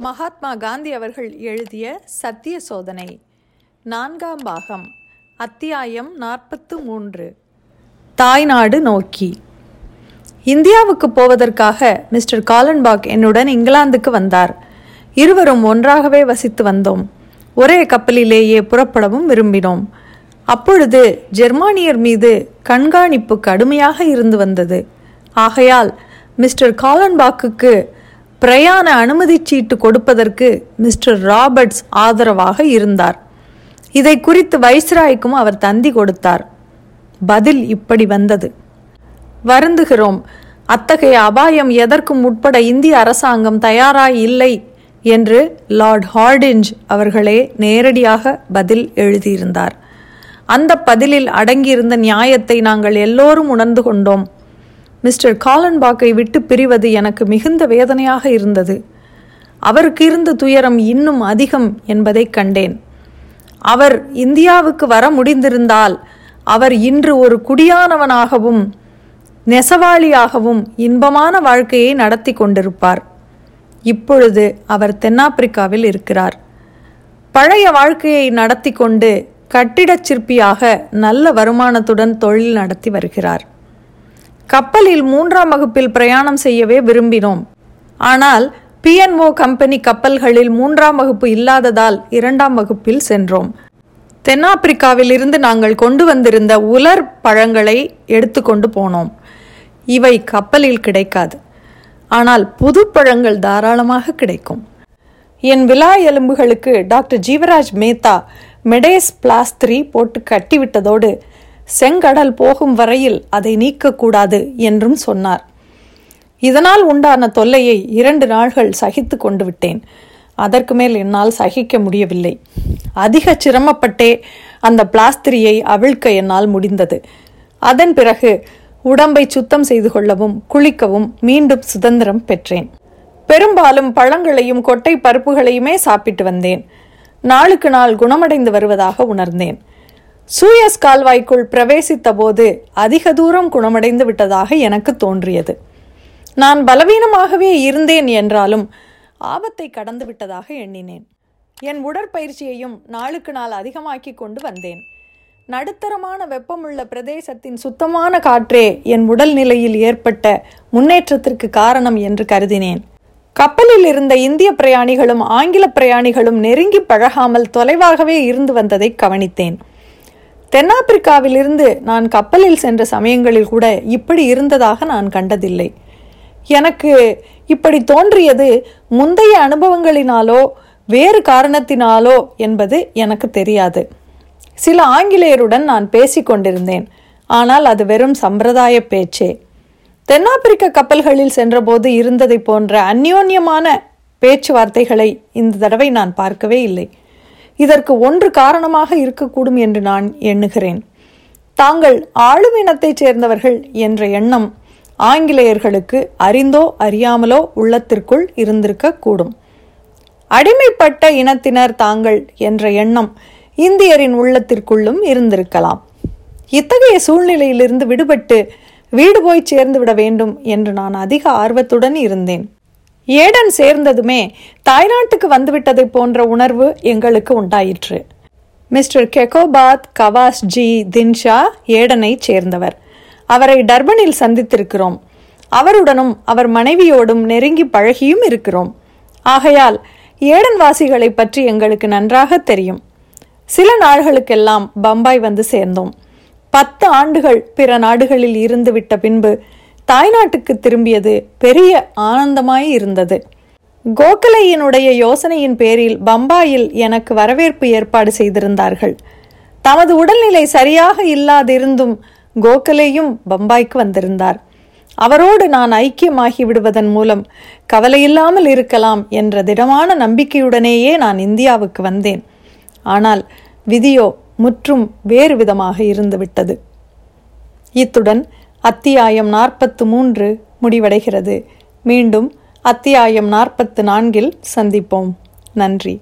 மகாத்மா காந்தி அவர்கள் எழுதிய சத்திய சோதனை. நான்காம் பாகம் அத்தியாயம் நாற்பத்து மூன்று. தாய்நாடு நோக்கி. இந்தியாவுக்கு போவதற்காக மிஸ்டர் காலன்பாக் என்னுடன் இங்கிலாந்துக்கு வந்தார். இருவரும் ஒன்றாகவே வசித்து வந்தோம். ஒரே கப்பலிலேயே புறப்படவும் விரும்பினோம். அப்பொழுது ஜெர்மானியர் மீது கண்காணிப்பு கடுமையாக இருந்து வந்தது. ஆகையால் மிஸ்டர் காலன்பாக்குக்கு பிரயாண அனுமதிச்சீட்டு கொடுப்பதற்கு மிஸ்டர் ராபர்ட்ஸ் ஆதரவாக இருந்தார். இதை குறித்து வைஸ்ராய்க்கும் அவர் தந்தி கொடுத்தார். பதில் இப்படி வந்தது. வருந்துகிறோம். அத்தகைய அபாயம் எதற்கும் உட்பட இந்திய அரசாங்கம் தயாராய் இல்லை என்று லார்ட் ஹார்டிஞ்ச் அவர்களே நேரடியாக பதில் எழுதியிருந்தார். அந்த பதிலில் அடங்கியிருந்த நியாயத்தை நாங்கள் எல்லோரும் உணர்ந்து கொண்டோம். மிஸ்டர் காலன்பாக்கை விட்டு பிரிவது எனக்கு மிகுந்த வேதனையாக இருந்தது. அவருக்கு இருந்த துயரம் இன்னும் அதிகம் என்பதை கண்டேன். அவர் இந்தியாவுக்கு வர முடிந்திருந்தால் அவர் இன்று ஒரு குடியானவனாகவும் நெசவாளியாகவும் இன்பமான வாழ்க்கையை நடத்தி கொண்டிருப்பார். இப்பொழுது அவர் தென்னாப்பிரிக்காவில் இருக்கிறார். பழைய வாழ்க்கையை நடத்தி கொண்டு கட்டிடச் சிற்பியாக நல்ல வருமானத்துடன் தொழில் நடத்தி வருகிறார். கப்பலில் மூன்றாம் வகுப்பில் பிரயாணம் செய்யவே விரும்பினோம். ஆனால் பிஎன்ஓ கம்பெனி கப்பல்களில் மூன்றாம் வகுப்பு இல்லாததால் இரண்டாம் வகுப்பில் சென்றோம். தென்னாப்பிரிக்காவில் இருந்து நாங்கள் கொண்டு வந்திருந்த உலர் பழங்களை எடுத்துக்கொண்டு போனோம். இவை கப்பலில் கிடைக்காது. ஆனால் புது பழங்கள் தாராளமாக கிடைக்கும். என் விழா எலும்புகளுக்கு டாக்டர் ஜீவராஜ் மேத்தா மெடேஸ் பிளாஸ்திரி போட்டு கட்டிவிட்டதோடு செங்கடல் போகும் வரையில் அதை நீக்கக்கூடாது என்றும் சொன்னார். இதனால் உண்டான தொல்லையை இரண்டு நாள்கள் சகித்து கொண்டு விட்டேன். அதற்கு மேல் என்னால் சகிக்க முடியவில்லை. அதிக சிரமப்பட்டே அந்த பிளாஸ்திரியை அவிழ்க்க என்னால் முடிந்தது. அதன் பிறகு உடம்பை சுத்தம் செய்து கொள்ளவும் குளிக்கவும் மீண்டும் சுதந்திரம் பெற்றேன். பெரும்பாலும் பழங்களையும் கொட்டை பருப்புகளையுமே சாப்பிட்டு வந்தேன். நாளுக்கு நாள் குணமடைந்து வருவதாக உணர்ந்தேன். சூயஸ் கால்வாய்க்குள் பிரவேசித்த போது அதிக தூரம் குணமடைந்து விட்டதாக எனக்கு தோன்றியது. நான் பலவீனமாகவே இருந்தேன் என்றாலும் ஆபத்தை கடந்து விட்டதாக எண்ணினேன். என் உடற்பயிற்சியையும் நாளுக்கு நாள் அதிகமாக்கி கொண்டு வந்தேன். நடுத்தரமான வெப்பமுள்ள பிரதேசத்தின் சுத்தமான காற்றே என் உடல் நிலையில் ஏற்பட்ட முன்னேற்றத்திற்கு காரணம் என்று கருதினேன். கப்பலில் இருந்த இந்திய பிரயாணிகளும் ஆங்கில பிரயாணிகளும் நெருங்கி பழகாமல் தொலைவாகவே இருந்து வந்ததை கவனித்தேன். தென்னாப்பிரிக்காவிலிருந்து நான் கப்பலில் சென்ற சமயங்களில் கூட இப்படி இருந்ததாக நான் கண்டதில்லை. எனக்கு இப்படி தோன்றியது முந்தைய அனுபவங்களினாலோ வேறு காரணத்தினாலோ என்பது எனக்கு தெரியாது. சில ஆங்கிலேயருடன் நான் பேசிக்கொண்டிருந்தேன். ஆனால் அது வெறும் சம்பிரதாய பேச்சே. தென்னாப்பிரிக்க கப்பல்களில் சென்றபோது இருந்ததை போன்ற அந்யோன்யமான பேச்சுவார்த்தைகளை இந்த தடவை நான் பார்க்கவே இல்லை. இதற்கு ஒன்று காரணமாக இருக்கக்கூடும் என்று நான் எண்ணுகிறேன். தாங்கள் ஆளும் இனத்தைச் சேர்ந்தவர்கள் என்ற எண்ணம் ஆங்கிலேயர்களுக்கு அறிந்தோ அறியாமலோ உள்ளத்திற்குள் இருந்திருக்கக்கூடும். அடிமைப்பட்ட இனத்தினர் தாங்கள் என்ற எண்ணம் இந்தியரின் உள்ளத்திற்குள்ளும் இருந்திருக்கலாம். இத்தகைய சூழ்நிலையிலிருந்து விடுபட்டு வீடு போய் சேர்ந்து விட வேண்டும் என்று நான் அதிக ஆர்வத்துடன் இருந்தேன். ஏடன் சேர்ந்ததுமே தாய்நாட்டுக்கு வந்துவிட்டதை போன்ற உணர்வு எங்களுக்கு உண்டாயிற்று. மிஸ்டர் கெகோபாத் கவாஸ் ஜி தின்ஷா ஏடனை சேர்ந்தவர். அவரை டர்பனில் சந்தித்திருக்கிறோம். அவருடனும் அவர் மனைவியோடும் நெருங்கி பழகியும் இருக்கிறோம். ஆகையால் ஏடன் வாசிகளை பற்றி எங்களுக்கு நன்றாக தெரியும். சில நாள்களுக்கெல்லாம் பம்பாய் வந்து சேர்ந்தோம். பத்து ஆண்டுகள் பிற நாடுகளில் இருந்து விட்ட பின்பு தாய்நாட்டுக்கு திரும்பியது பெரிய ஆனந்தமாய் இருந்தது. கோகலையினுடைய யோசனையின் பேரில் பம்பாயில் எனக்கு வரவேற்பு ஏற்பாடு செய்திருந்தார்கள். தமது உடல்நிலை சரியாக இல்லாதிருந்தும் கோகலேயும் பம்பாய்க்கு வந்திருந்தார். அவரோடு நான் ஐக்கியமாகி விடுவதன் மூலம் கவலையில்லாமல் இருக்கலாம் என்ற திடமான நம்பிக்கையுடனேயே நான் இந்தியாவுக்கு வந்தேன். ஆனால் விதியோ முற்றும் வேறு விதமாக இருந்துவிட்டது. இத்துடன் அத்தியாயம் நாற்பத்து மூன்று முடிவடைகிறது. மீண்டும் அத்தியாயம் நாற்பத்து நான்கில் சந்திப்போம். நன்றி.